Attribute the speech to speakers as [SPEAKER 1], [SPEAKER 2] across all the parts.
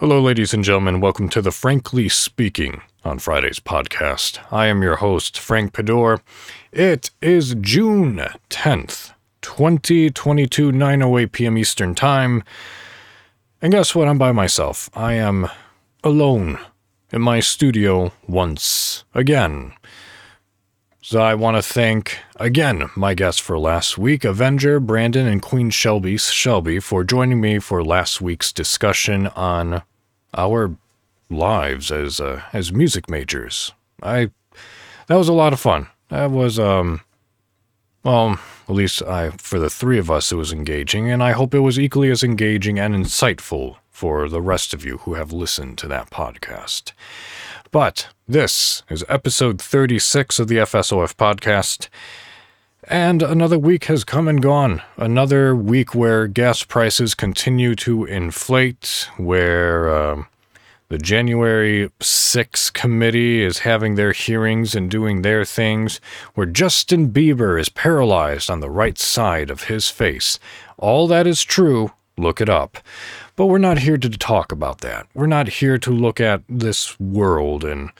[SPEAKER 1] Hello, ladies and gentlemen. Welcome to the Frankly Speaking on Friday's podcast. I am your host, Frank Pador. It is June 10th, 2022, 9.08 p.m. Eastern Time. And guess what? I'm by myself. I am alone in my studio once again. So I want to thank again my guests for last week, Avenger, Brandon, and Queen Shelby Shelby for joining me for last week's discussion on our lives as uh, as music majors. I that was a lot of fun. That was um well, at least I for the three of us it was engaging, and I hope it was equally as engaging and insightful for the rest of you who have listened to that podcast. But this is episode 36 of the FSOF podcast. And another week has come and gone. Another week where gas prices continue to inflate, where um, the January 6 committee is having their hearings and doing their things, where Justin Bieber is paralyzed on the right side of his face. All that is true. Look it up. But we're not here to talk about that. We're not here to look at this world and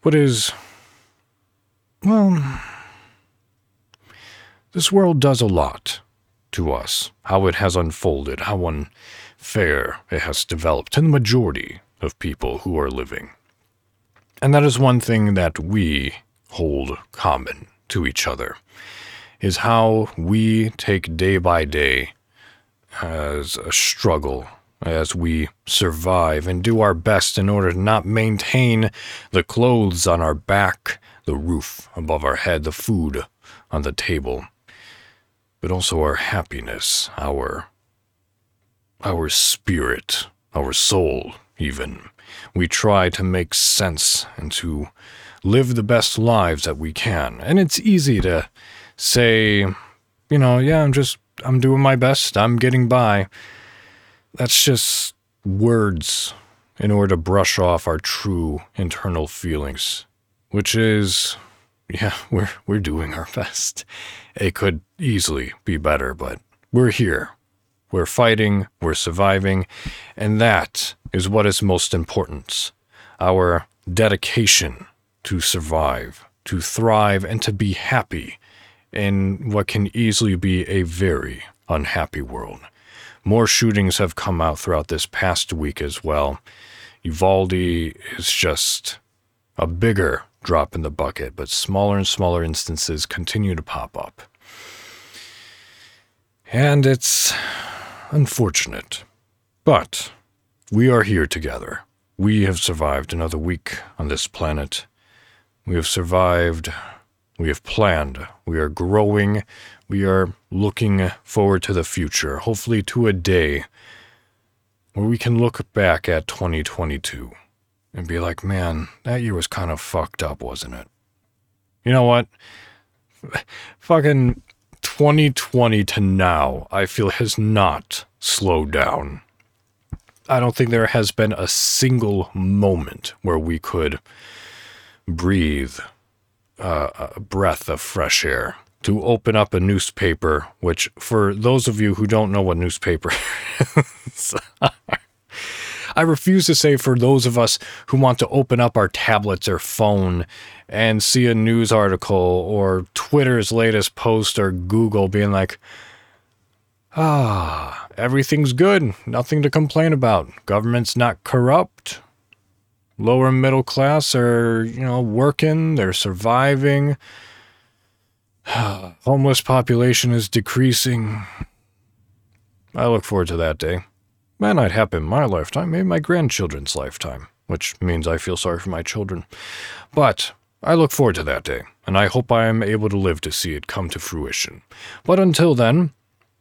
[SPEAKER 1] what is. Well. This world does a lot to us. How it has unfolded, how unfair it has developed to the majority of people who are living. And that is one thing that we hold common to each other is how we take day by day as a struggle as we survive and do our best in order to not maintain the clothes on our back, the roof above our head, the food on the table, but also our happiness, our our spirit, our soul even. We try to make sense and to live the best lives that we can. And it's easy to say, you know, yeah, I'm just I'm doing my best. I'm getting by that's just words in order to brush off our true internal feelings, which is, yeah, we're, we're doing our best. It could easily be better, but we're here. We're fighting, we're surviving, and that is what is most important. Our dedication to survive, to thrive, and to be happy in what can easily be a very unhappy world. More shootings have come out throughout this past week as well. Uvalde is just a bigger drop in the bucket, but smaller and smaller instances continue to pop up. And it's unfortunate. But we are here together. We have survived another week on this planet. We have survived. We have planned. We are growing. We are looking forward to the future, hopefully to a day where we can look back at 2022 and be like, man, that year was kind of fucked up, wasn't it? You know what? Fucking 2020 to now, I feel has not slowed down. I don't think there has been a single moment where we could breathe uh, a breath of fresh air to open up a newspaper, which, for those of you who don't know what newspaper is, I refuse to say for those of us who want to open up our tablets or phone and see a news article or Twitter's latest post or Google being like, ah, everything's good, nothing to complain about, government's not corrupt. Lower middle class are, you know, working, they're surviving Homeless population is decreasing. I look forward to that day. Might happen in my lifetime, maybe my grandchildren's lifetime, which means I feel sorry for my children. But I look forward to that day, and I hope I am able to live to see it come to fruition. But until then,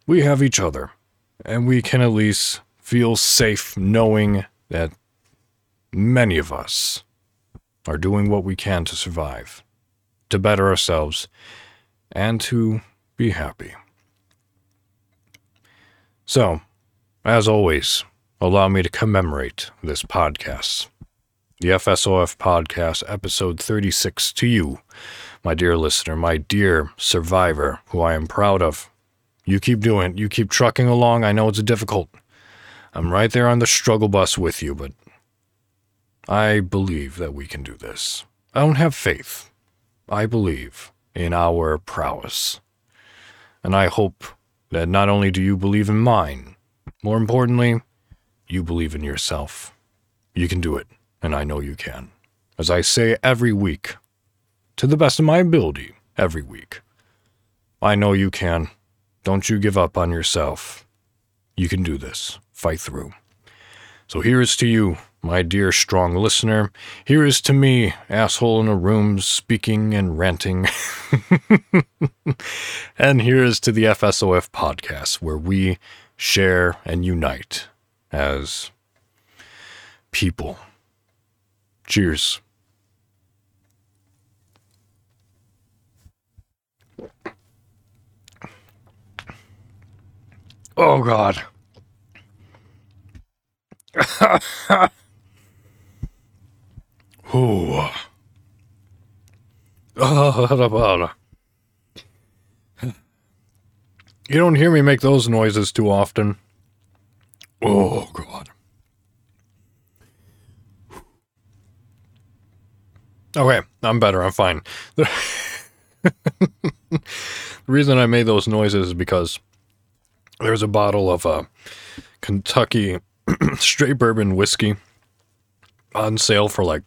[SPEAKER 1] we have each other, and we can at least feel safe knowing that many of us are doing what we can to survive, to better ourselves, and to be happy. So, as always, allow me to commemorate this podcast. The FSOF Podcast, episode 36, to you, my dear listener, my dear survivor, who I am proud of. You keep doing it. You keep trucking along. I know it's difficult. I'm right there on the struggle bus with you, but I believe that we can do this. I don't have faith. I believe in our prowess. And I hope that not only do you believe in mine, more importantly, you believe in yourself. You can do it, and I know you can. As I say every week, to the best of my ability, every week. I know you can. Don't you give up on yourself. You can do this. Fight through. So here is to you, my dear strong listener. Here is to me, asshole in a room, speaking and ranting. and here is to the FSOF podcast, where we share and unite as people. Cheers. Oh, God. Ooh. Oh, You don't hear me make those noises too often. Oh, God. Okay, I'm better. I'm fine. the reason I made those noises is because there's a bottle of uh, Kentucky straight bourbon whiskey on sale for like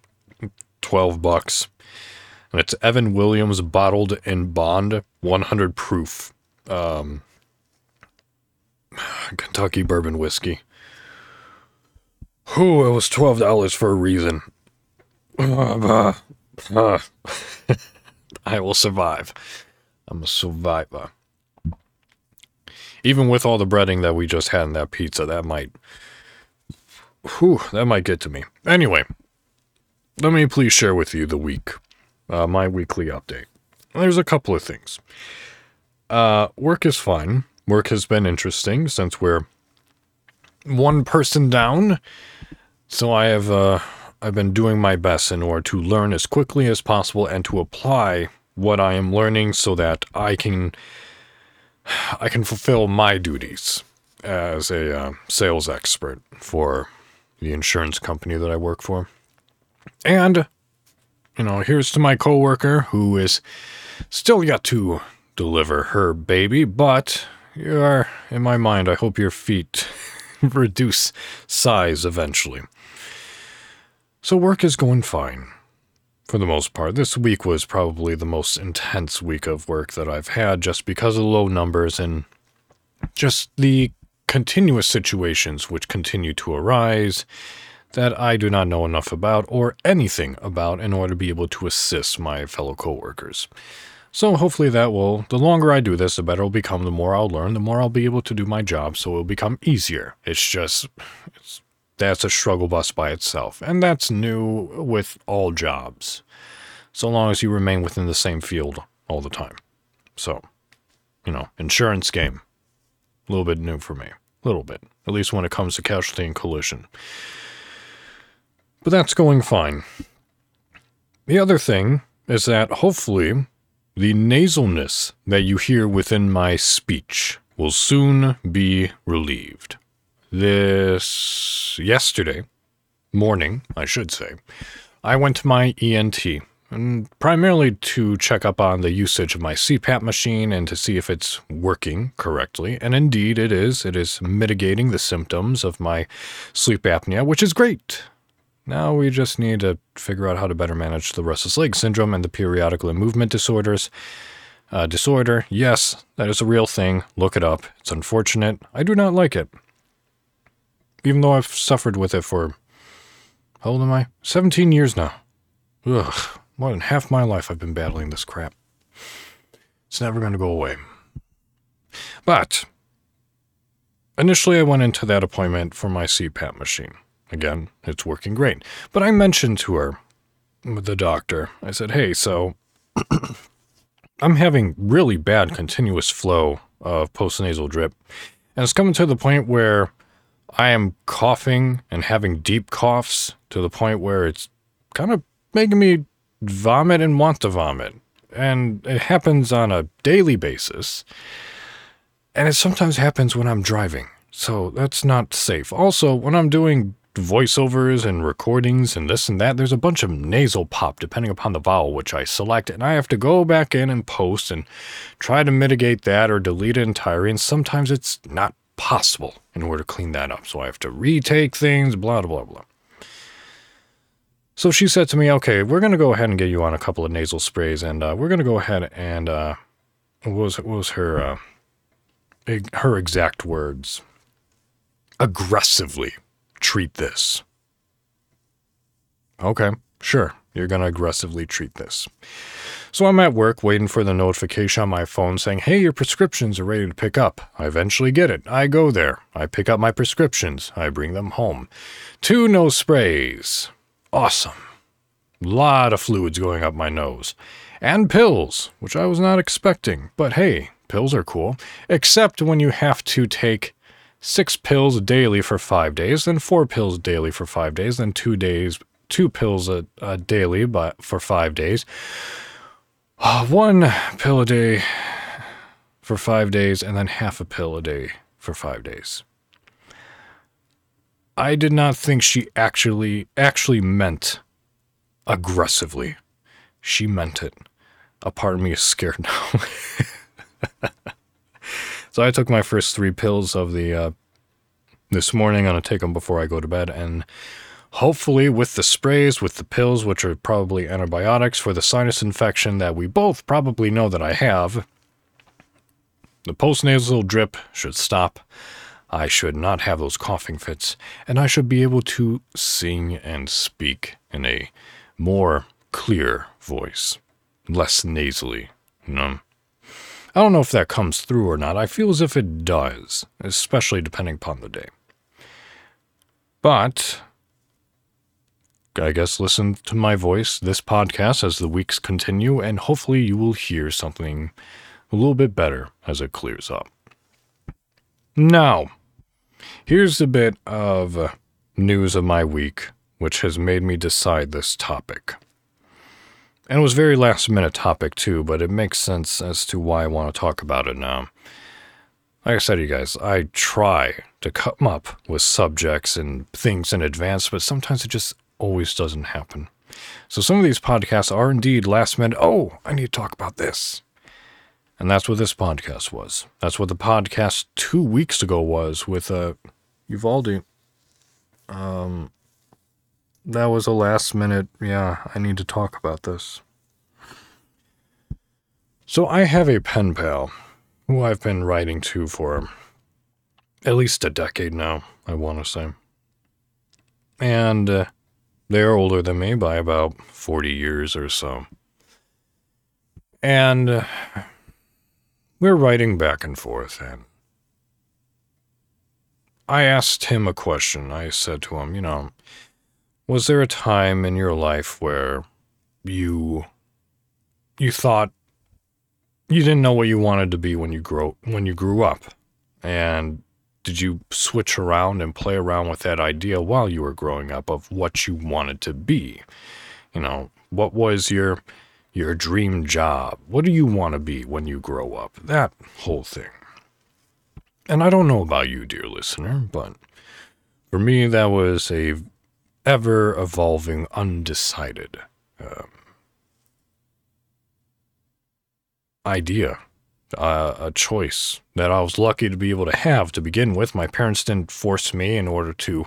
[SPEAKER 1] 12 bucks. And it's Evan Williams bottled in bond 100 proof um, Kentucky bourbon whiskey. Whew, it was $12 for a reason. I will survive. I'm a survivor. Even with all the breading that we just had in that pizza, that might. Whew, that might get to me. Anyway, let me please share with you the week, uh, my weekly update. There's a couple of things. Uh, work is fine. Work has been interesting since we're one person down. So I have uh, I've been doing my best in order to learn as quickly as possible and to apply what I am learning so that I can I can fulfill my duties as a uh, sales expert for the insurance company that I work for. And you know, here's to my coworker who is still yet to deliver her baby, but you are in my mind, I hope your feet reduce size eventually. So work is going fine for the most part. This week was probably the most intense week of work that I've had just because of low numbers and just the continuous situations which continue to arise that I do not know enough about or anything about in order to be able to assist my fellow coworkers. So hopefully that will, the longer I do this, the better it'll become, the more I'll learn, the more I'll be able to do my job, so it'll become easier. It's just, it's, that's a struggle bus by itself. And that's new with all jobs, so long as you remain within the same field all the time. So, you know, insurance game, a little bit new for me. A little bit, at least when it comes to casualty and collision. But that's going fine. The other thing is that hopefully the nasalness that you hear within my speech will soon be relieved. This yesterday morning, I should say, I went to my ENT, and primarily to check up on the usage of my CPAP machine and to see if it's working correctly. And indeed, it is. It is mitigating the symptoms of my sleep apnea, which is great. Now we just need to figure out how to better manage the restless leg syndrome and the periodic limb movement disorders. Uh, disorder, yes, that is a real thing. Look it up. It's unfortunate. I do not like it. Even though I've suffered with it for, how old am I? 17 years now. Ugh, more than half my life I've been battling this crap. It's never going to go away. But, initially I went into that appointment for my CPAP machine. Again, it's working great. But I mentioned to her, the doctor, I said, hey, so I'm having really bad continuous flow of postnasal drip. And it's coming to the point where I am coughing and having deep coughs to the point where it's kind of making me vomit and want to vomit. And it happens on a daily basis. And it sometimes happens when I'm driving. So that's not safe. Also, when I'm doing voiceovers and recordings and this and that, there's a bunch of nasal pop depending upon the vowel which I select, and I have to go back in and post and try to mitigate that or delete it entirely, and sometimes it's not possible in order to clean that up. So I have to retake things, blah, blah, blah. So she said to me, okay, we're going to go ahead and get you on a couple of nasal sprays, and uh, we're going to go ahead and, uh, what was, was her, uh, her exact words? Aggressively treat this. Okay, sure, you're going to aggressively treat this. So I'm at work waiting for the notification on my phone saying, hey, your prescriptions are ready to pick up. I eventually get it. I go there. I pick up my prescriptions. I bring them home. Two nose sprays. Awesome. Lot of fluids going up my nose. And pills, which I was not expecting. But hey, pills are cool. Except when you have to take six pills daily for five days, then four pills daily for five days, then two days, two pills a, a daily but for five days. Uh, one pill a day for five days, and then half a pill a day for five days. I did not think she actually actually meant aggressively. She meant it. A part of me is scared now. so I took my first three pills of the uh, this morning. I'm gonna take them before I go to bed, and hopefully with the sprays, with the pills, which are probably antibiotics for the sinus infection that we both probably know that I have, the postnasal drip should stop. I should not have those coughing fits, and I should be able to sing and speak in a more clear voice, less nasally, you know. I don't know if that comes through or not. I feel as if it does, especially depending upon the day. But I guess listen to my voice, this podcast, as the weeks continue, and hopefully you will hear something a little bit better as it clears up. Now, here's a bit of news of my week, which has made me decide this topic. And it was very last minute topic too, but it makes sense as to why I want to talk about it now. Like I said, to you guys, I try to come up with subjects and things in advance, but sometimes it just always doesn't happen. So some of these podcasts are indeed last minute, oh, I need to talk about this. And that's what this podcast was. That's what the podcast two weeks ago was with uh, Uvalde. Um, that was a last minute, yeah, I need to talk about this. So I have a pen pal who I've been writing to for at least a decade now, I want to say. And uh, they're older than me by about 40 years or so. And uh, we're writing back and forth, and I asked him a question. I said to him, you know, was there a time in your life where you you thought you didn't know what you wanted to be when you grow when you grew up? And did you switch around and play around with that idea while you were growing up of what you wanted to be? You know, what was your your dream job? What do you want to be when you grow up? That whole thing. And I don't know about you, dear listener, but for me, that was a ever evolving, undecided um, idea uh, a choice that I was lucky to be able to have to begin with. My parents didn't force me in order to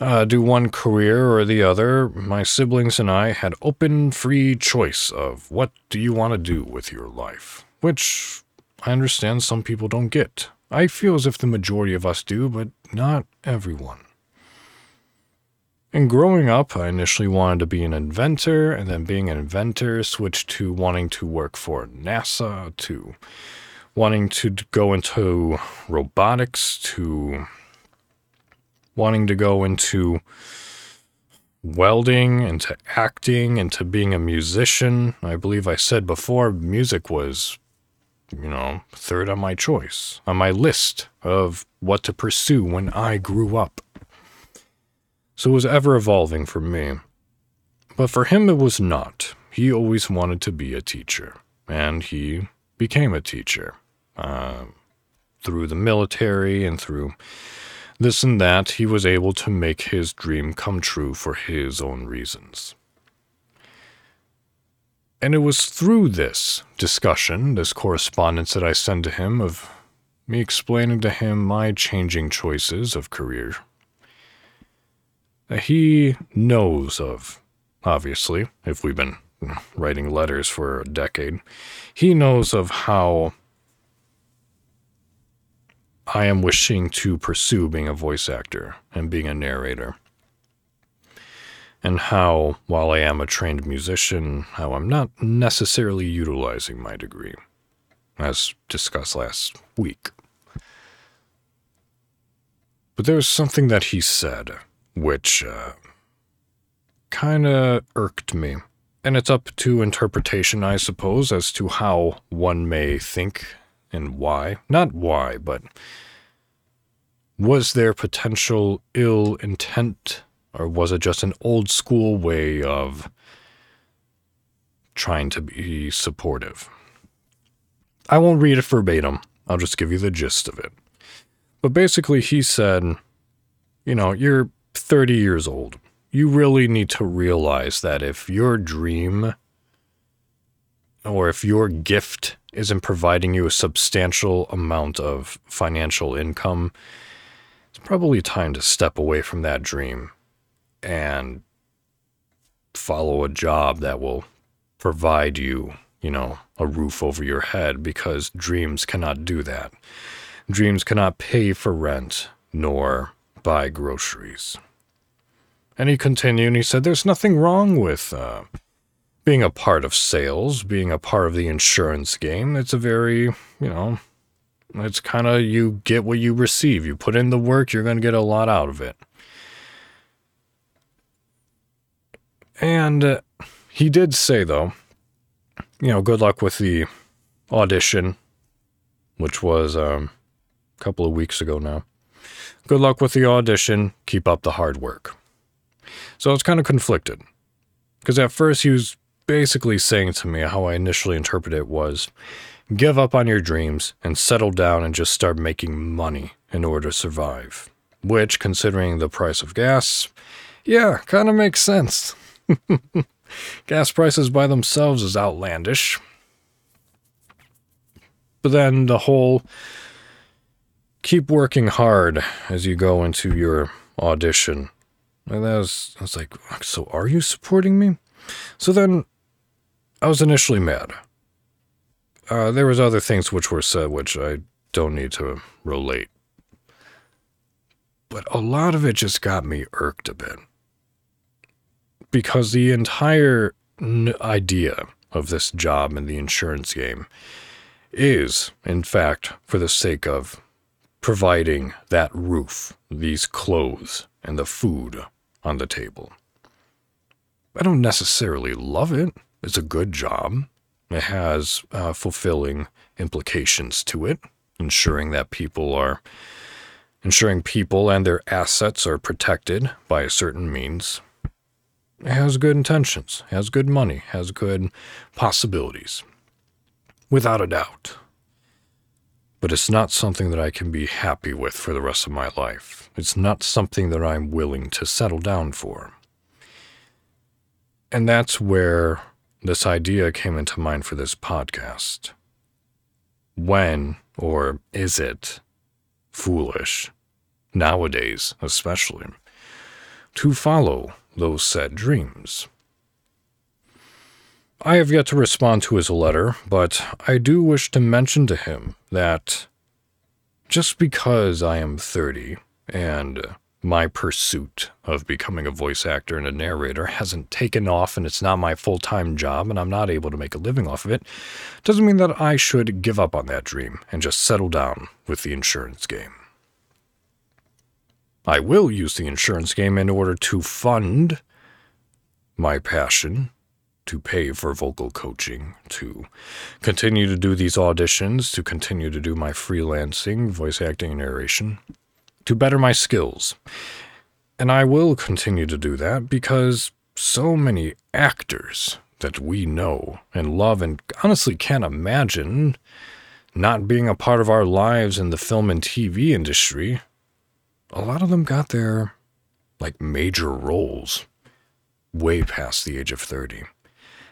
[SPEAKER 1] uh, do one career or the other. My siblings and I had open, free choice of what do you want to do with your life, which I understand some people don't get. I feel as if the majority of us do, but not everyone. And growing up, I initially wanted to be an inventor, and then being an inventor switched to wanting to work for NASA, to wanting to go into robotics, to wanting to go into welding, into acting, into being a musician. I believe I said before, music was, you know, third on my choice, on my list of what to pursue when I grew up. So it was ever evolving for me. But for him, it was not. He always wanted to be a teacher, and he became a teacher. Uh, through the military and through this and that, he was able to make his dream come true for his own reasons. And it was through this discussion, this correspondence that I sent to him of me explaining to him my changing choices of career he knows of, obviously, if we've been writing letters for a decade, he knows of how I am wishing to pursue being a voice actor and being a narrator. And how, while I am a trained musician, how I'm not necessarily utilizing my degree, as discussed last week. But there was something that he said which uh, kind of irked me. And it's up to interpretation, I suppose, as to how one may think and why. Not why, but was there potential ill intent, or was it just an old school way of trying to be supportive? I won't read it verbatim, I'll just give you the gist of it. But basically, he said, you know, you're 30 years old. You really need to realize that if your dream or if your gift isn't providing you a substantial amount of financial income, it's probably time to step away from that dream and follow a job that will provide you, you know, a roof over your head because dreams cannot do that. Dreams cannot pay for rent nor buy groceries. And he continued and he said, There's nothing wrong with uh, being a part of sales, being a part of the insurance game. It's a very, you know, it's kind of you get what you receive. You put in the work, you're going to get a lot out of it. And uh, he did say, though, you know, good luck with the audition, which was um, a couple of weeks ago now. Good luck with the audition. Keep up the hard work. So it's kind of conflicted. Because at first he was basically saying to me how I initially interpreted it was give up on your dreams and settle down and just start making money in order to survive. Which, considering the price of gas, yeah, kind of makes sense. gas prices by themselves is outlandish. But then the whole keep working hard as you go into your audition. And that was, I was like, so are you supporting me? So then I was initially mad. Uh, there was other things which were said which I don't need to relate. But a lot of it just got me irked a bit. Because the entire n- idea of this job in the insurance game is, in fact, for the sake of providing that roof, these clothes, and the food on the table. I don't necessarily love it. It's a good job. It has uh, fulfilling implications to it, ensuring that people are ensuring people and their assets are protected by a certain means. It has good intentions, has good money, has good possibilities. Without a doubt but it's not something that I can be happy with for the rest of my life. It's not something that I'm willing to settle down for. And that's where this idea came into mind for this podcast. When, or is it, foolish, nowadays especially, to follow those set dreams? I have yet to respond to his letter, but I do wish to mention to him that just because I am 30 and my pursuit of becoming a voice actor and a narrator hasn't taken off and it's not my full time job and I'm not able to make a living off of it, doesn't mean that I should give up on that dream and just settle down with the insurance game. I will use the insurance game in order to fund my passion to pay for vocal coaching, to continue to do these auditions, to continue to do my freelancing, voice acting, and narration, to better my skills. And I will continue to do that because so many actors that we know and love and honestly can't imagine not being a part of our lives in the film and TV industry, a lot of them got their like major roles way past the age of 30.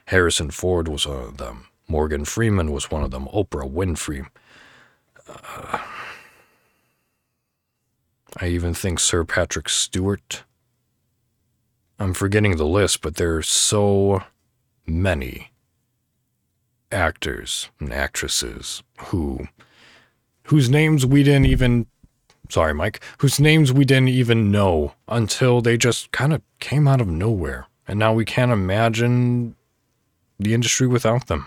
[SPEAKER 1] Harrison Ford was one of them. Morgan Freeman was one of them. Oprah Winfrey. Uh, I even think Sir Patrick Stewart. I'm forgetting the list, but there are so many actors and actresses who whose names we didn't even sorry Mike whose names we didn't even know until they just kind of came out of nowhere and now we can't imagine the industry without them.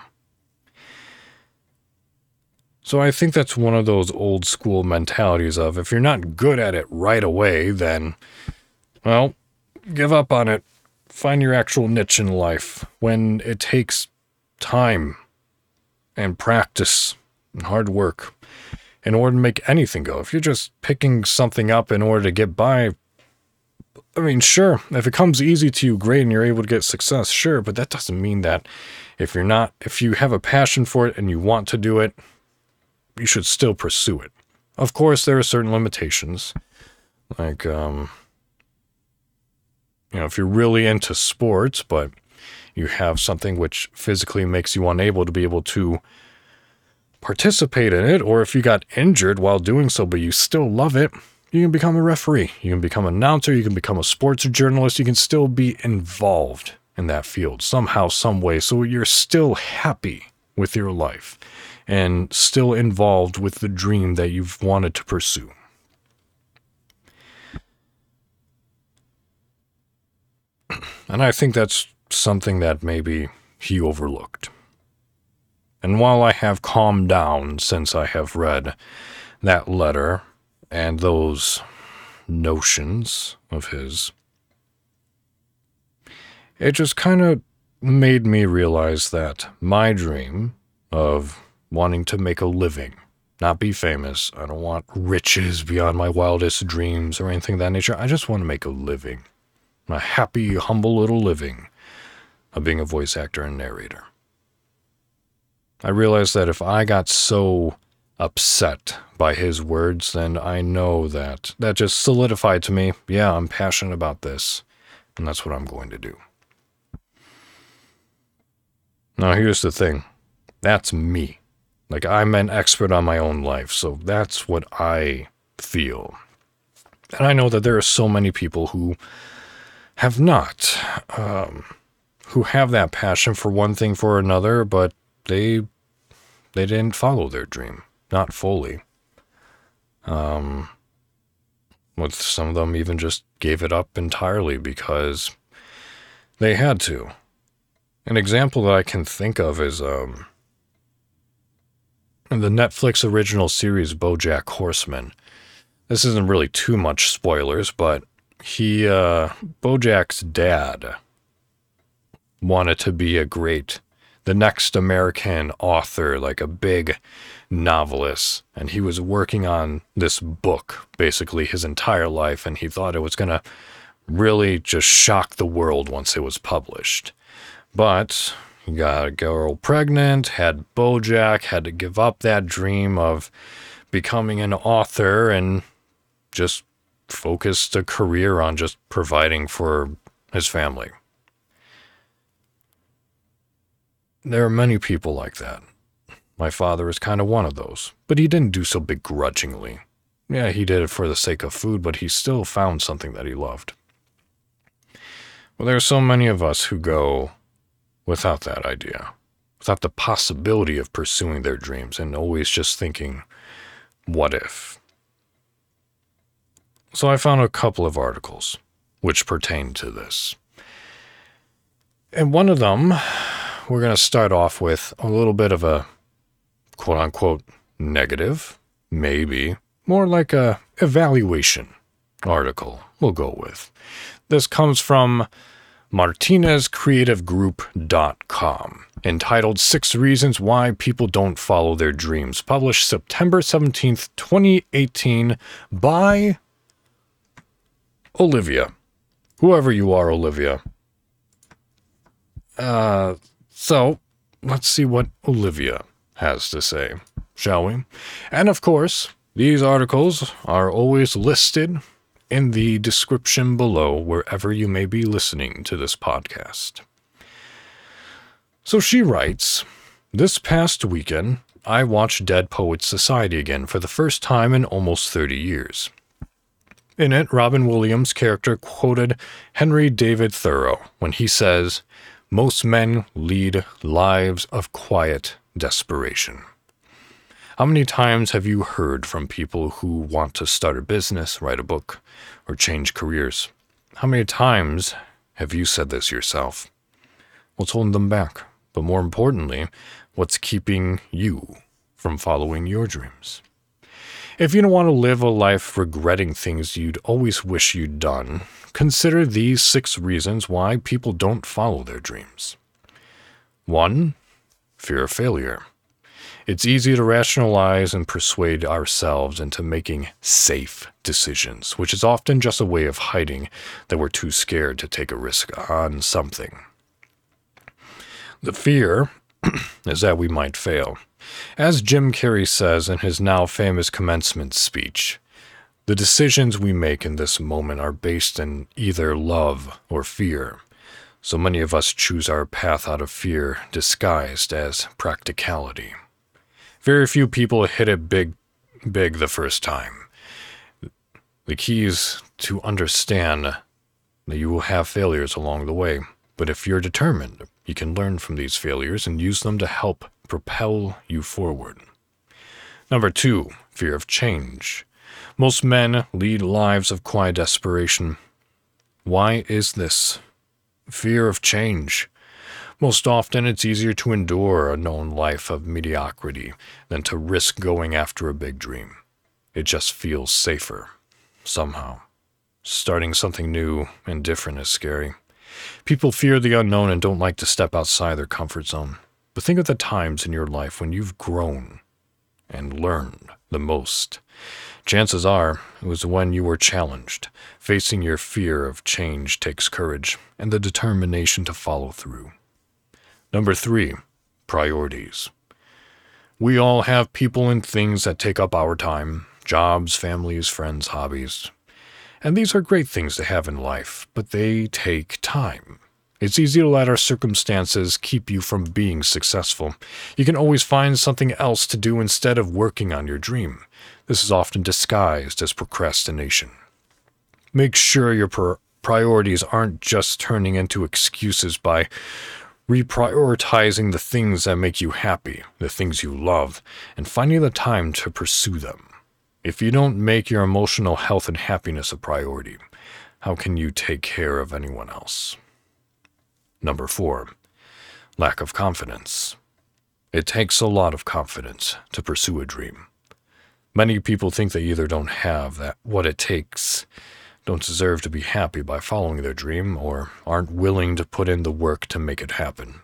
[SPEAKER 1] So I think that's one of those old school mentalities of if you're not good at it right away, then, well, give up on it. Find your actual niche in life when it takes time and practice and hard work in order to make anything go. If you're just picking something up in order to get by, I mean, sure, if it comes easy to you, great, and you're able to get success, sure, but that doesn't mean that if you're not, if you have a passion for it and you want to do it, you should still pursue it. Of course, there are certain limitations. Like, um, you know, if you're really into sports, but you have something which physically makes you unable to be able to participate in it, or if you got injured while doing so, but you still love it, you can become a referee. You can become an announcer. You can become a sports journalist. You can still be involved in that field somehow, some way. So you're still happy with your life and still involved with the dream that you've wanted to pursue. And I think that's something that maybe he overlooked. And while I have calmed down since I have read that letter and those notions of his, it just kind of made me realize that my dream of wanting to make a living, not be famous. I don't want riches beyond my wildest dreams or anything of that nature. I just want to make a living, a happy, humble little living of being a voice actor and narrator. I realized that if I got so upset by his words, then I know that that just solidified to me, yeah, I'm passionate about this, and that's what I'm going to do. Now, here's the thing that's me. Like, I'm an expert on my own life, so that's what I feel. And I know that there are so many people who have not, um, who have that passion for one thing for another, but they they didn't follow their dream, not fully. Um, with some of them even just gave it up entirely because they had to. An example that I can think of is um, the Netflix original series BoJack Horseman. This isn't really too much spoilers, but he uh, BoJack's dad wanted to be a great, the next American author, like a big novelist, and he was working on this book basically his entire life, and he thought it was gonna really just shock the world once it was published. But got a girl pregnant, had Bojack, had to give up that dream of becoming an author and just focused a career on just providing for his family. There are many people like that. My father is kind of one of those, but he didn't do so begrudgingly. Yeah, he did it for the sake of food, but he still found something that he loved. Well, there are so many of us who go, without that idea, without the possibility of pursuing their dreams and always just thinking, what if? So I found a couple of articles which pertain to this. And one of them, we're going to start off with a little bit of a quote unquote negative, maybe, more like a evaluation article we'll go with. This comes from martinezcreativegroup.com, entitled Six Reasons Why People Don't Follow Their Dreams, published September 17th, 2018, by Olivia. Whoever you are, Olivia. Uh, so, let's see what Olivia has to say. shall we? And of course, these articles are always listed in the description below wherever you may be listening to this podcast. So she writes This past weekend, I watched Dead Poets Society again for the first time in almost 30 years. In it, Robin Williams' character quoted Henry David Thoreau when he says, Most men lead lives of quiet desperation. How many times have you heard from people who want to start a business, write a book, or change careers? How many times have you said this yourself? What's holding them back? But more importantly, what's keeping you from following your dreams? If you don't want to live a life regretting things you'd always wish you'd done, consider these six reasons why people don't follow their dreams. 1. Fear of failure. It's easy to rationalize and persuade ourselves into making safe decisions, which is often just a way of hiding that we're too scared to take a risk on something. The fear is that we might fail. As Jim Carrey says in his now famous commencement speech, the decisions we make in this moment are based in either love or fear. So many of us choose our path out of fear disguised as practicality. Very few people hit it big, big the first time. The key is to understand that you will have failures along the way. But if you're determined, you can learn from these failures and use them to help propel you forward. Number two, fear of change. Most men lead lives of quiet desperation. Why is this? Fear of change. Most often, it's easier to endure a known life of mediocrity than to risk going after a big dream. It just feels safer, somehow. Starting something new and different is scary. People fear the unknown and don't like to step outside their comfort zone. But think of the times in your life when you've grown and learned the most. Chances are it was when you were challenged. Facing your fear of change takes courage and the determination to follow through. Number three, priorities. We all have people and things that take up our time jobs, families, friends, hobbies. And these are great things to have in life, but they take time. It's easy to let our circumstances keep you from being successful. You can always find something else to do instead of working on your dream. This is often disguised as procrastination. Make sure your priorities aren't just turning into excuses by reprioritizing the things that make you happy, the things you love, and finding the time to pursue them. If you don't make your emotional health and happiness a priority, how can you take care of anyone else? Number four, lack of confidence. It takes a lot of confidence to pursue a dream. Many people think they either don't have that what it takes don't deserve to be happy by following their dream or aren't willing to put in the work to make it happen.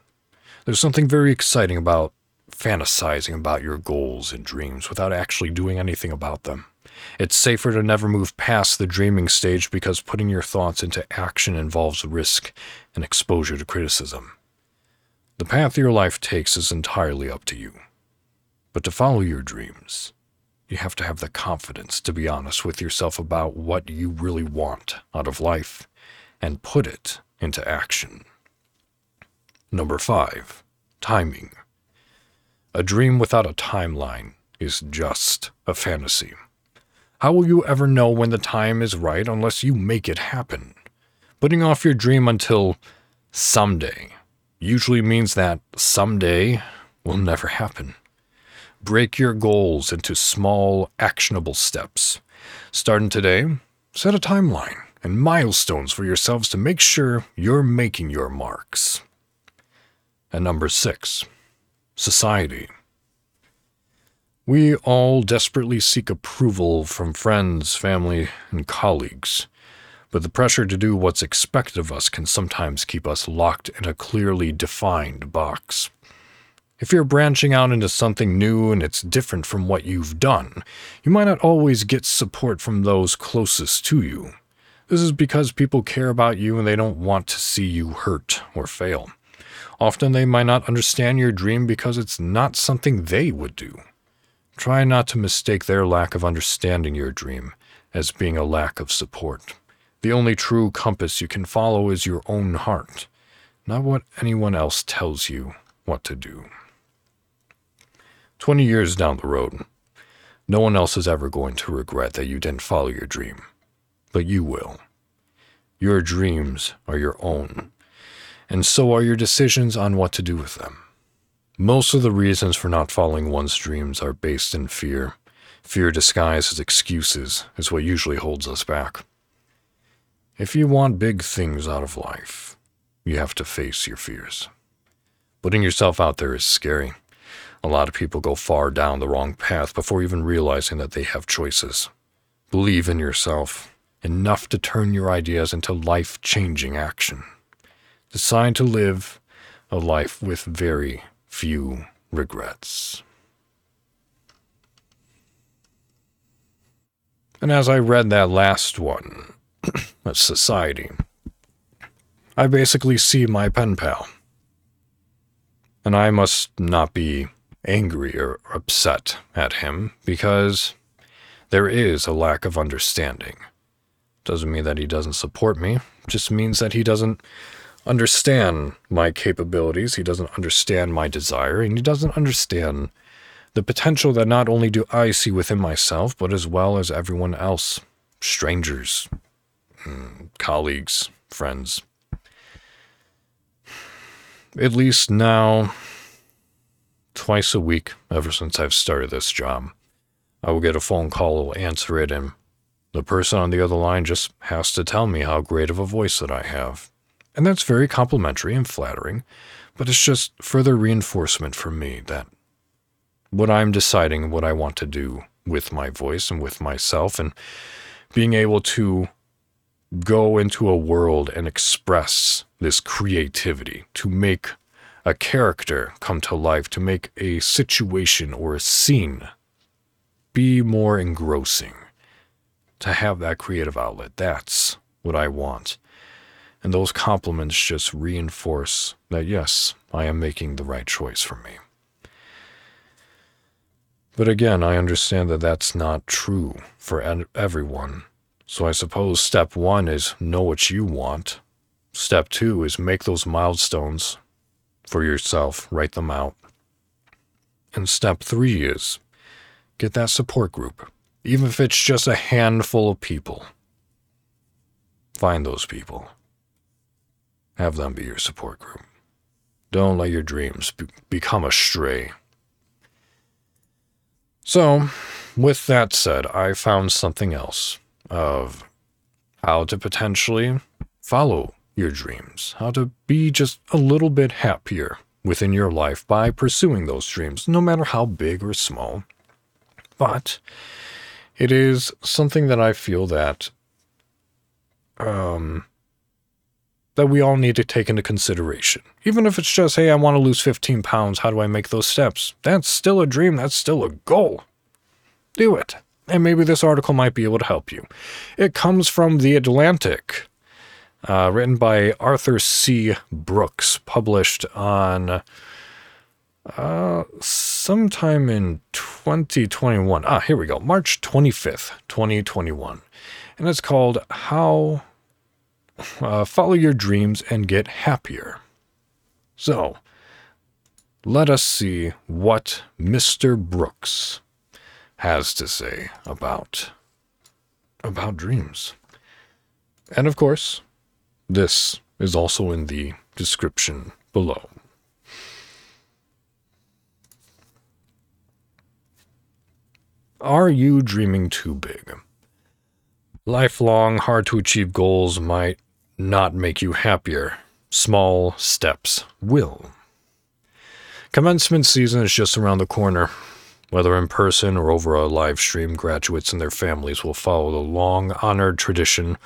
[SPEAKER 1] There's something very exciting about fantasizing about your goals and dreams without actually doing anything about them. It's safer to never move past the dreaming stage because putting your thoughts into action involves risk and exposure to criticism. The path your life takes is entirely up to you. But to follow your dreams, you have to have the confidence to be honest with yourself about what you really want out of life and put it into action. Number five, timing. A dream without a timeline is just a fantasy. How will you ever know when the time is right unless you make it happen? Putting off your dream until someday usually means that someday will never happen. Break your goals into small, actionable steps. Starting today, set a timeline and milestones for yourselves to make sure you're making your marks. And number six, society. We all desperately seek approval from friends, family, and colleagues, but the pressure to do what's expected of us can sometimes keep us locked in a clearly defined box. If you're branching out into something new and it's different from what you've done, you might not always get support from those closest to you. This is because people care about you and they don't want to see you hurt or fail. Often they might not understand your dream because it's not something they would do. try not to mistake their lack of understanding your dream as being a lack of support. The only true compass you can follow is your own heart, not what anyone else tells you what to do. 20 years down the road, no one else is ever going to regret that you didn't follow your dream, but you will. Your dreams are your own, and so are your decisions on what to do with them. Most of the reasons for not following one's dreams are based in fear. Fear disguised as excuses is what usually holds us back. If you want big things out of life, you have to face your fears. Putting yourself out there is scary. A lot of people go far down the wrong path before even realizing that they have choices. Believe in yourself enough to turn your ideas into life changing action. Decide to live a life with very few regrets. And as I read that last one, society, I basically see my pen pal. And I must not be angry or upset at him because there is a lack of understanding. Doesn't mean that he doesn't support me, just means that he doesn't understand my capabilities, he doesn't understand my desire, and he doesn't understand the potential that not only do I see within myself, but as well as everyone else strangers, mm, colleagues, friends. At least now, twice a week, ever since I've started this job, I will get a phone call, will answer it, and the person on the other line just has to tell me how great of a voice that I have. And that's very complimentary and flattering, but it's just further reinforcement for me that what I'm deciding what I want to do with my voice and with myself and being able to go into a world and express this creativity, to make a character come to life, to make a situation or a scene be more engrossing, to have that creative outlet. That's what I want. And those compliments just reinforce that, yes, I am making the right choice for me. But again, I understand that that's not true for everyone. So I suppose step one is know what you want. Step two is make those milestones for yourself, write them out. And step three is get that support group, even if it's just a handful of people. Find those people have them be your support group. Don't let your dreams be- become a stray. So, with that said, I found something else of how to potentially follow your dreams, how to be just a little bit happier within your life by pursuing those dreams, no matter how big or small. But it is something that I feel that um, that we all need to take into consideration. Even if it's just, hey, I want to lose 15 pounds, how do I make those steps? That's still a dream, that's still a goal. Do it. And maybe this article might be able to help you. It comes from The Atlantic, uh, written by Arthur C. Brooks, published on uh, sometime in 2021. Ah, here we go. March 25th, 2021. And it's called How uh, follow your dreams and get happier. So, let us see what Mr. Brooks has to say about about dreams. And of course, this is also in the description below. Are you dreaming too big? Lifelong, hard to achieve goals might not make you happier. Small steps will. Commencement season is just around the corner. Whether in person or over a live stream, graduates and their families will follow the long honored tradition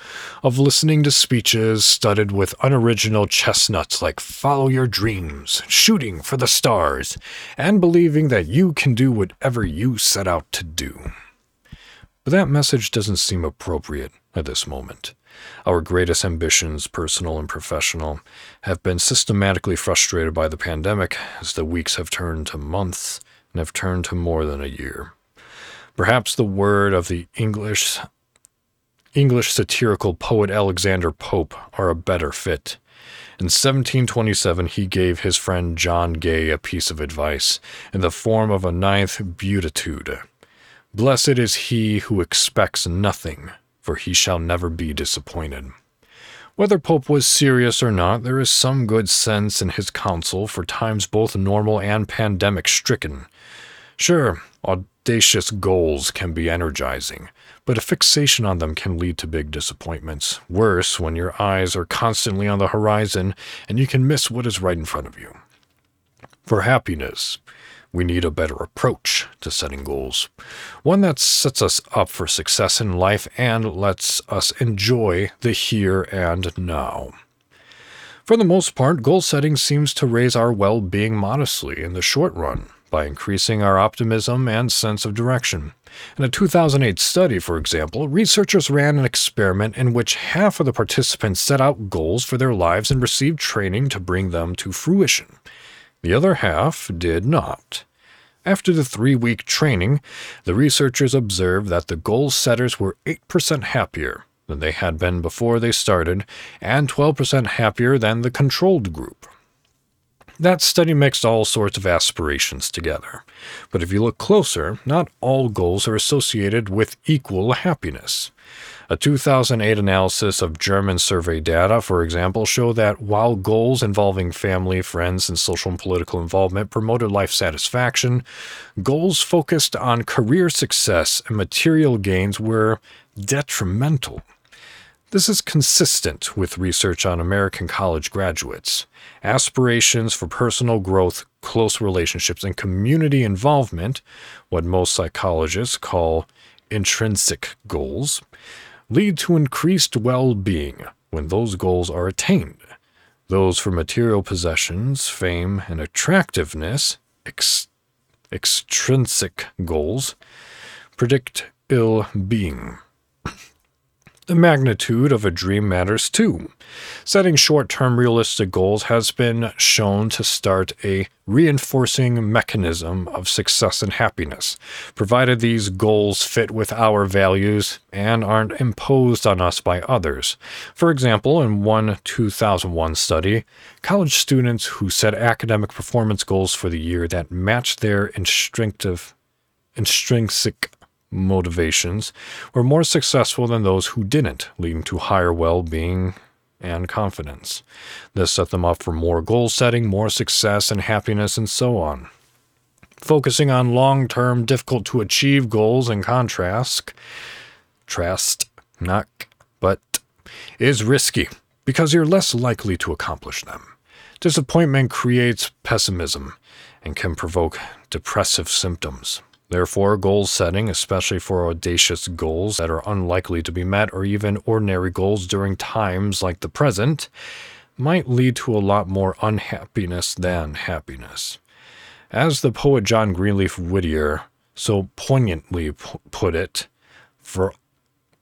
[SPEAKER 1] of listening to speeches studded with unoriginal chestnuts like follow your dreams, shooting for the stars, and believing that you can do whatever you set out to do. But that message doesn't seem appropriate at this moment. Our greatest ambitions, personal and professional, have been systematically frustrated by the pandemic as the weeks have turned to months and have turned to more than a year. Perhaps the word of the English English satirical poet Alexander Pope are a better fit. In 1727, he gave his friend John Gay a piece of advice in the form of a ninth beatitude Blessed is he who expects nothing, for he shall never be disappointed. Whether Pope was serious or not, there is some good sense in his counsel for times both normal and pandemic stricken. Sure, audacious goals can be energizing, but a fixation on them can lead to big disappointments. Worse, when your eyes are constantly on the horizon and you can miss what is right in front of you. For happiness, we need a better approach to setting goals, one that sets us up for success in life and lets us enjoy the here and now. For the most part, goal setting seems to raise our well being modestly in the short run by increasing our optimism and sense of direction. In a 2008 study, for example, researchers ran an experiment in which half of the participants set out goals for their lives and received training to bring them to fruition. The other half did not. After the three week training, the researchers observed that the goal setters were 8% happier than they had been before they started and 12% happier than the controlled group. That study mixed all sorts of aspirations together. But if you look closer, not all goals are associated with equal happiness. A 2008 analysis of German survey data, for example, showed that while goals involving family, friends, and social and political involvement promoted life satisfaction, goals focused on career success and material gains were detrimental. This is consistent with research on American college graduates. Aspirations for personal growth, close relationships, and community involvement, what most psychologists call intrinsic goals, lead to increased well being when those goals are attained. Those for material possessions, fame, and attractiveness, ex- extrinsic goals, predict ill being. The magnitude of a dream matters too. Setting short term realistic goals has been shown to start a reinforcing mechanism of success and happiness, provided these goals fit with our values and aren't imposed on us by others. For example, in one 2001 study, college students who set academic performance goals for the year that matched their instinctive intrinsic motivations were more successful than those who didn't, leading to higher well being and confidence. This set them up for more goal setting, more success and happiness, and so on. Focusing on long term, difficult to achieve goals, in contrast, trust, not, but is risky because you're less likely to accomplish them. Disappointment creates pessimism and can provoke depressive symptoms. Therefore, goal setting, especially for audacious goals that are unlikely to be met or even ordinary goals during times like the present, might lead to a lot more unhappiness than happiness. As the poet John Greenleaf Whittier so poignantly put it, for,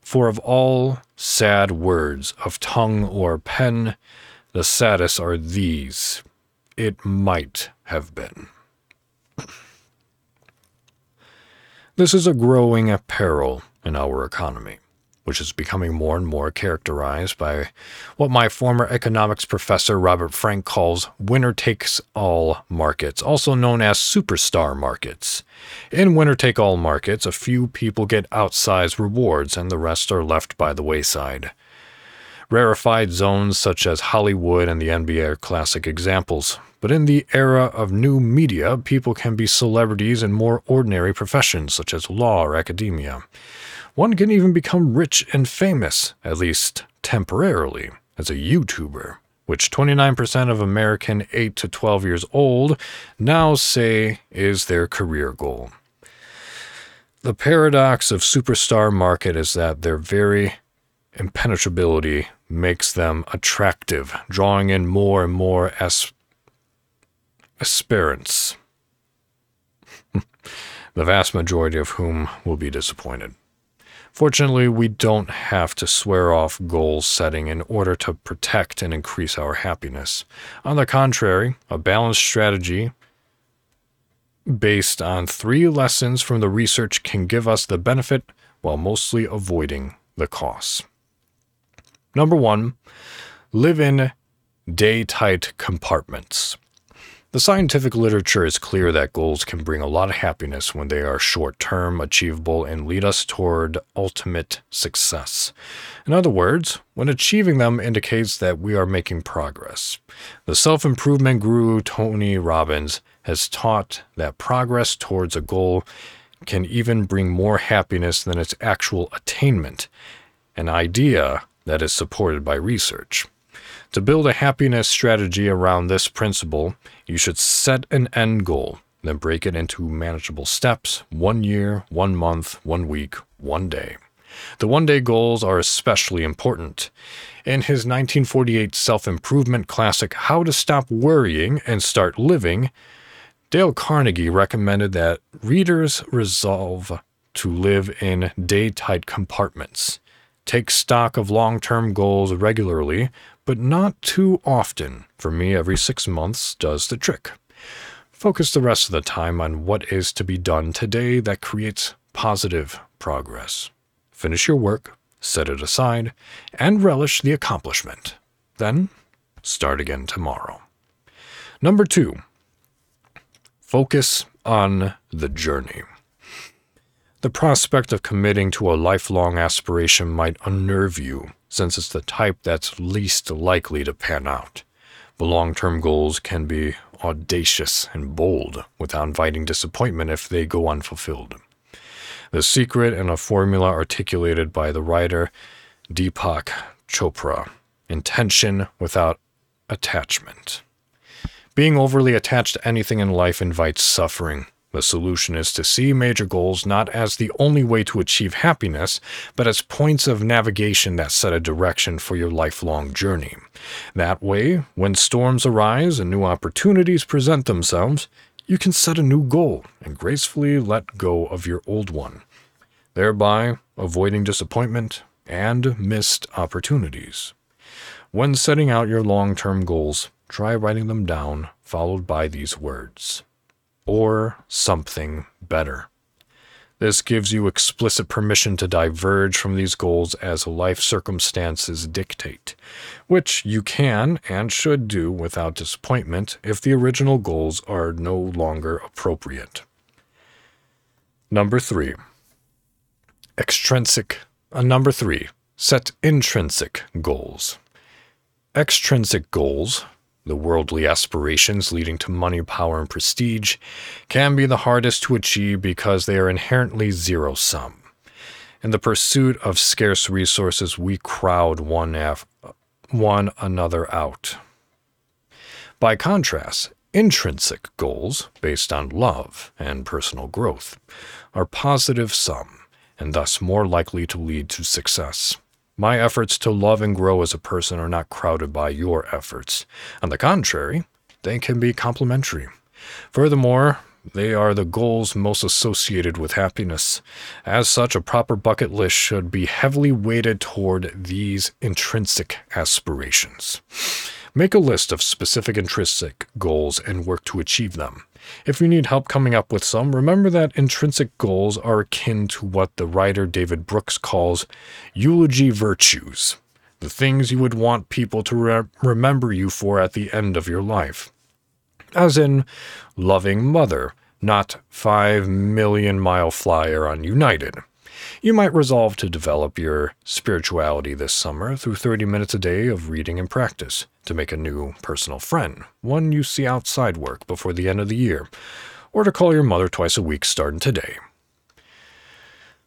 [SPEAKER 1] for of all sad words of tongue or pen, the saddest are these it might have been. This is a growing peril in our economy, which is becoming more and more characterized by what my former economics professor Robert Frank calls winner takes all markets, also known as superstar markets. In winner take all markets, a few people get outsized rewards and the rest are left by the wayside. Rarefied zones such as Hollywood and the NBA are classic examples. But in the era of new media, people can be celebrities in more ordinary professions such as law or academia. One can even become rich and famous, at least temporarily, as a YouTuber, which 29% of American 8 to 12 years old now say is their career goal. The paradox of superstar market is that their very impenetrability makes them attractive, drawing in more and more as- aspirants, the vast majority of whom will be disappointed. Fortunately, we don't have to swear off goal setting in order to protect and increase our happiness. On the contrary, a balanced strategy based on three lessons from the research can give us the benefit while mostly avoiding the costs. Number one, live in day tight compartments. The scientific literature is clear that goals can bring a lot of happiness when they are short term, achievable, and lead us toward ultimate success. In other words, when achieving them indicates that we are making progress. The self improvement guru Tony Robbins has taught that progress towards a goal can even bring more happiness than its actual attainment, an idea that is supported by research. To build a happiness strategy around this principle, you should set an end goal, then break it into manageable steps one year, one month, one week, one day. The one day goals are especially important. In his 1948 self improvement classic, How to Stop Worrying and Start Living, Dale Carnegie recommended that readers resolve to live in day tight compartments. Take stock of long term goals regularly, but not too often. For me, every six months does the trick. Focus the rest of the time on what is to be done today that creates positive progress. Finish your work, set it aside, and relish the accomplishment. Then, start again tomorrow. Number two, focus on the journey. The prospect of committing to a lifelong aspiration might unnerve you since it's the type that's least likely to pan out. The long term goals can be audacious and bold without inviting disappointment if they go unfulfilled. The secret and a formula articulated by the writer Deepak Chopra intention without attachment. Being overly attached to anything in life invites suffering. The solution is to see major goals not as the only way to achieve happiness, but as points of navigation that set a direction for your lifelong journey. That way, when storms arise and new opportunities present themselves, you can set a new goal and gracefully let go of your old one, thereby avoiding disappointment and missed opportunities. When setting out your long term goals, try writing them down, followed by these words or something better. This gives you explicit permission to diverge from these goals as life circumstances dictate, which you can and should do without disappointment if the original goals are no longer appropriate. Number three, extrinsic. Uh, number three, set intrinsic goals. Extrinsic goals the worldly aspirations leading to money, power, and prestige can be the hardest to achieve because they are inherently zero sum. In the pursuit of scarce resources, we crowd one, af- one another out. By contrast, intrinsic goals, based on love and personal growth, are positive sum and thus more likely to lead to success. My efforts to love and grow as a person are not crowded by your efforts. On the contrary, they can be complementary. Furthermore, they are the goals most associated with happiness. As such, a proper bucket list should be heavily weighted toward these intrinsic aspirations. Make a list of specific intrinsic goals and work to achieve them. If you need help coming up with some, remember that intrinsic goals are akin to what the writer David Brooks calls eulogy virtues, the things you would want people to re- remember you for at the end of your life. As in, loving mother, not five million mile flyer on United. You might resolve to develop your spirituality this summer through 30 minutes a day of reading and practice, to make a new personal friend, one you see outside work before the end of the year, or to call your mother twice a week starting today.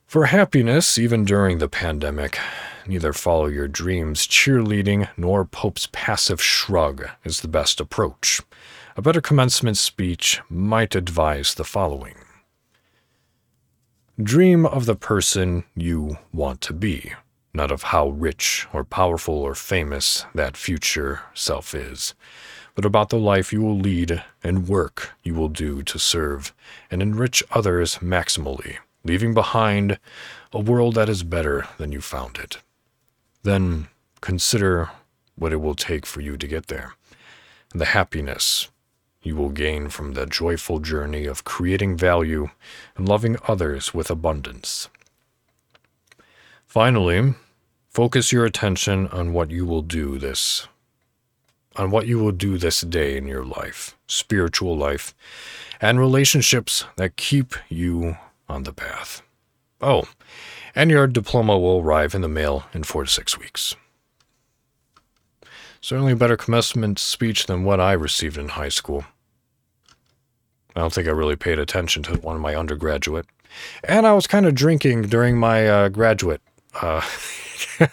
[SPEAKER 1] For happiness, even during the pandemic, neither follow your dreams cheerleading nor Pope's passive shrug is the best approach. A better commencement speech might advise the following Dream of the person you want to be, not of how rich or powerful or famous that future self is, but about the life you will lead and work you will do to serve and enrich others maximally, leaving behind a world that is better than you found it. Then consider what it will take for you to get there, and the happiness you will gain from the joyful journey of creating value and loving others with abundance. Finally, focus your attention on what you will do this on what you will do this day in your life, spiritual life, and relationships that keep you on the path. Oh, and your diploma will arrive in the mail in 4 to 6 weeks. Certainly a better commencement speech than what I received in high school. I don't think I really paid attention to one of my undergraduate. And I was kind of drinking during my uh, graduate uh,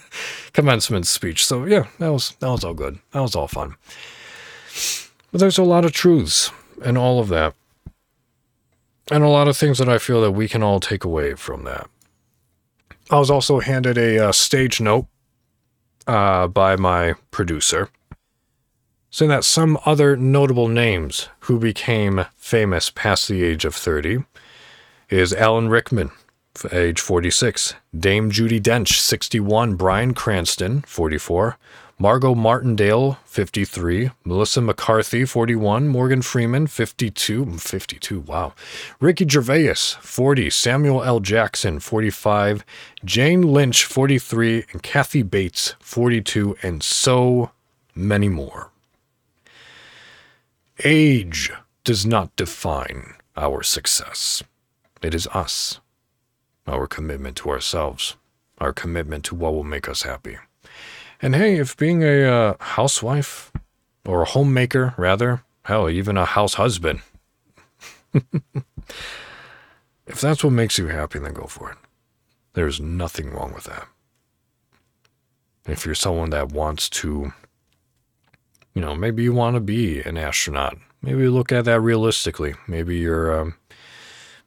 [SPEAKER 1] commencement speech. So yeah, that was that was all good. That was all fun. But there's a lot of truths in all of that. And a lot of things that I feel that we can all take away from that. I was also handed a uh, stage note uh, by my producer saying that some other notable names who became famous past the age of 30 is Alan Rickman, age 46, Dame Judi Dench, 61, Bryan Cranston, 44, Margo Martindale, 53, Melissa McCarthy, 41, Morgan Freeman, 52, 52, wow, Ricky Gervais, 40, Samuel L. Jackson, 45, Jane Lynch, 43, and Kathy Bates, 42, and so many more. Age does not define our success. It is us, our commitment to ourselves, our commitment to what will make us happy. And hey, if being a uh, housewife or a homemaker, rather, hell, even a house husband, if that's what makes you happy, then go for it. There's nothing wrong with that. If you're someone that wants to you know, maybe you want to be an astronaut. Maybe look at that realistically. Maybe you're um,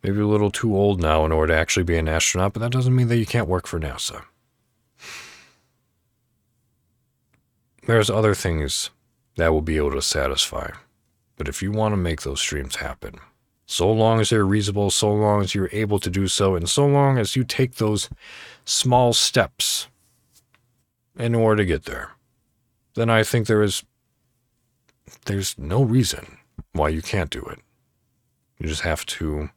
[SPEAKER 1] maybe a little too old now in order to actually be an astronaut, but that doesn't mean that you can't work for NASA. There's other things that will be able to satisfy. But if you want to make those dreams happen, so long as they're reasonable, so long as you're able to do so, and so long as you take those small steps in order to get there, then I think there is there's no reason why you can't do it. You just have to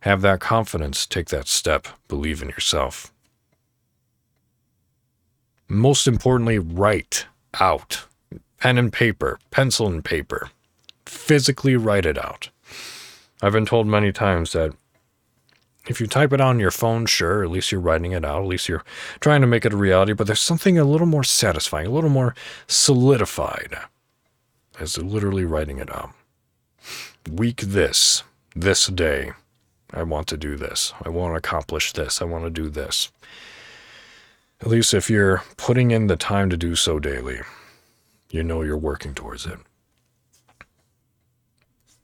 [SPEAKER 1] have that confidence, take that step, believe in yourself. Most importantly, write out pen and paper, pencil and paper. Physically write it out. I've been told many times that if you type it on your phone, sure, at least you're writing it out, at least you're trying to make it a reality, but there's something a little more satisfying, a little more solidified as literally writing it out. Week this, this day, I want to do this. I want to accomplish this. I want to do this. At least if you're putting in the time to do so daily, you know you're working towards it.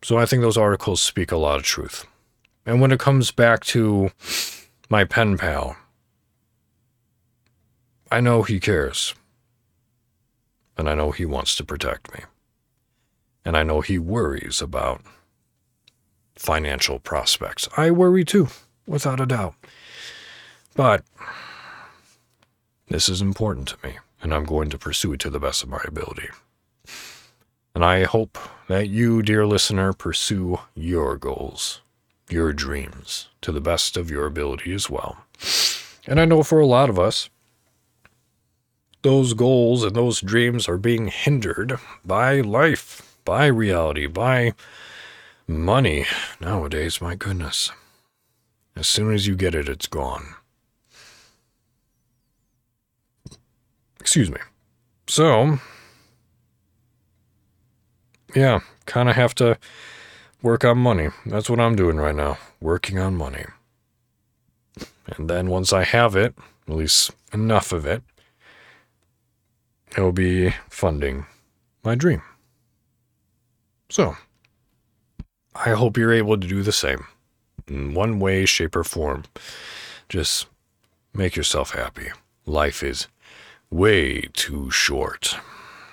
[SPEAKER 1] So I think those articles speak a lot of truth. And when it comes back to my pen pal, I know he cares. And I know he wants to protect me. And I know he worries about financial prospects. I worry too, without a doubt. But this is important to me, and I'm going to pursue it to the best of my ability. And I hope that you, dear listener, pursue your goals, your dreams, to the best of your ability as well. And I know for a lot of us, those goals and those dreams are being hindered by life, by reality, by money nowadays, my goodness. As soon as you get it, it's gone. Excuse me. So, yeah, kind of have to work on money. That's what I'm doing right now, working on money. And then once I have it, at least enough of it, it will be funding my dream. So, I hope you're able to do the same in one way, shape, or form. Just make yourself happy. Life is way too short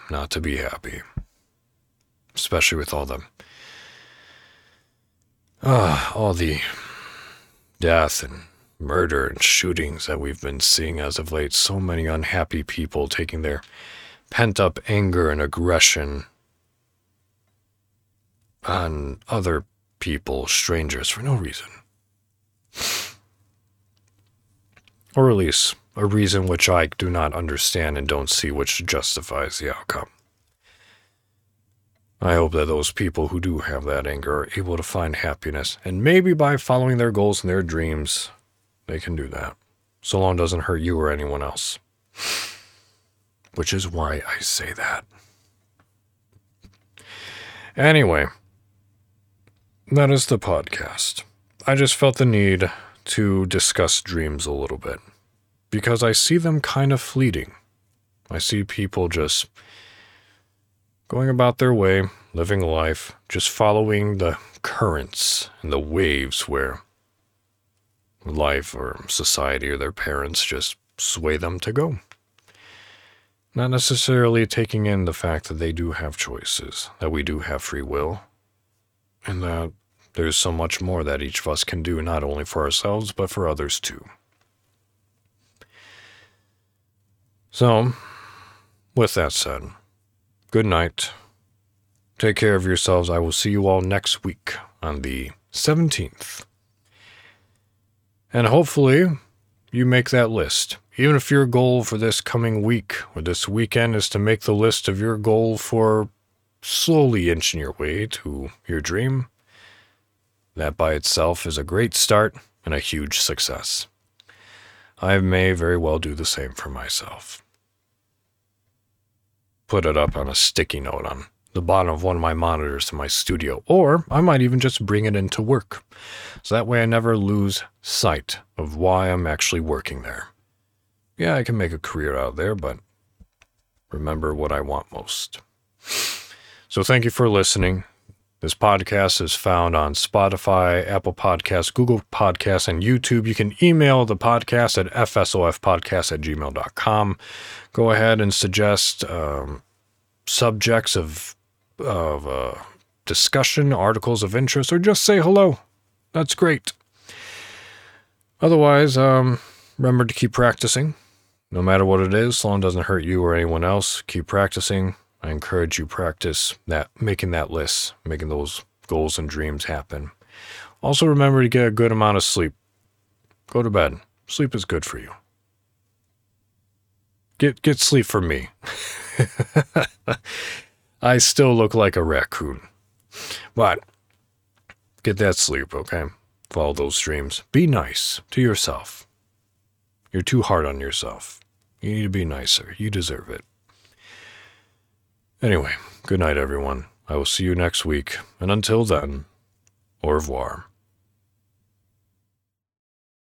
[SPEAKER 1] not to be happy, especially with all the uh, all the death and murder and shootings that we've been seeing as of late. So many unhappy people taking their pent up anger and aggression on other people, strangers, for no reason. Or at least a reason which I do not understand and don't see which justifies the outcome. I hope that those people who do have that anger are able to find happiness, and maybe by following their goals and their dreams, they can do that, so long it doesn't hurt you or anyone else. Which is why I say that. Anyway, that is the podcast. I just felt the need to discuss dreams a little bit because I see them kind of fleeting. I see people just going about their way, living life, just following the currents and the waves where life or society or their parents just sway them to go. Not necessarily taking in the fact that they do have choices, that we do have free will, and that there's so much more that each of us can do, not only for ourselves, but for others too. So, with that said, good night. Take care of yourselves. I will see you all next week on the 17th. And hopefully, you make that list. Even if your goal for this coming week or this weekend is to make the list of your goal for slowly inching your way to your dream, that by itself is a great start and a huge success. I may very well do the same for myself put it up on a sticky note on the bottom of one of my monitors in my studio, or I might even just bring it into work. So that way I never lose sight of why I'm actually working there. Yeah, I can make a career out of there, but remember what I want most. So thank you for listening. This podcast is found on Spotify, Apple Podcasts, Google Podcasts, and YouTube. You can email the podcast at fsofpodcast at gmail.com. Go ahead and suggest um, subjects of, of uh, discussion, articles of interest, or just say hello. That's great. Otherwise, um, remember to keep practicing. No matter what it is, so long doesn't hurt you or anyone else, keep practicing. I encourage you practice that making that list, making those goals and dreams happen. Also remember to get a good amount of sleep. Go to bed. Sleep is good for you. Get get sleep for me. I still look like a raccoon. But get that sleep, okay? Follow those dreams. Be nice to yourself. You're too hard on yourself. You need to be nicer. You deserve it. Anyway, good night, everyone. I will see you next week, and until then, au revoir.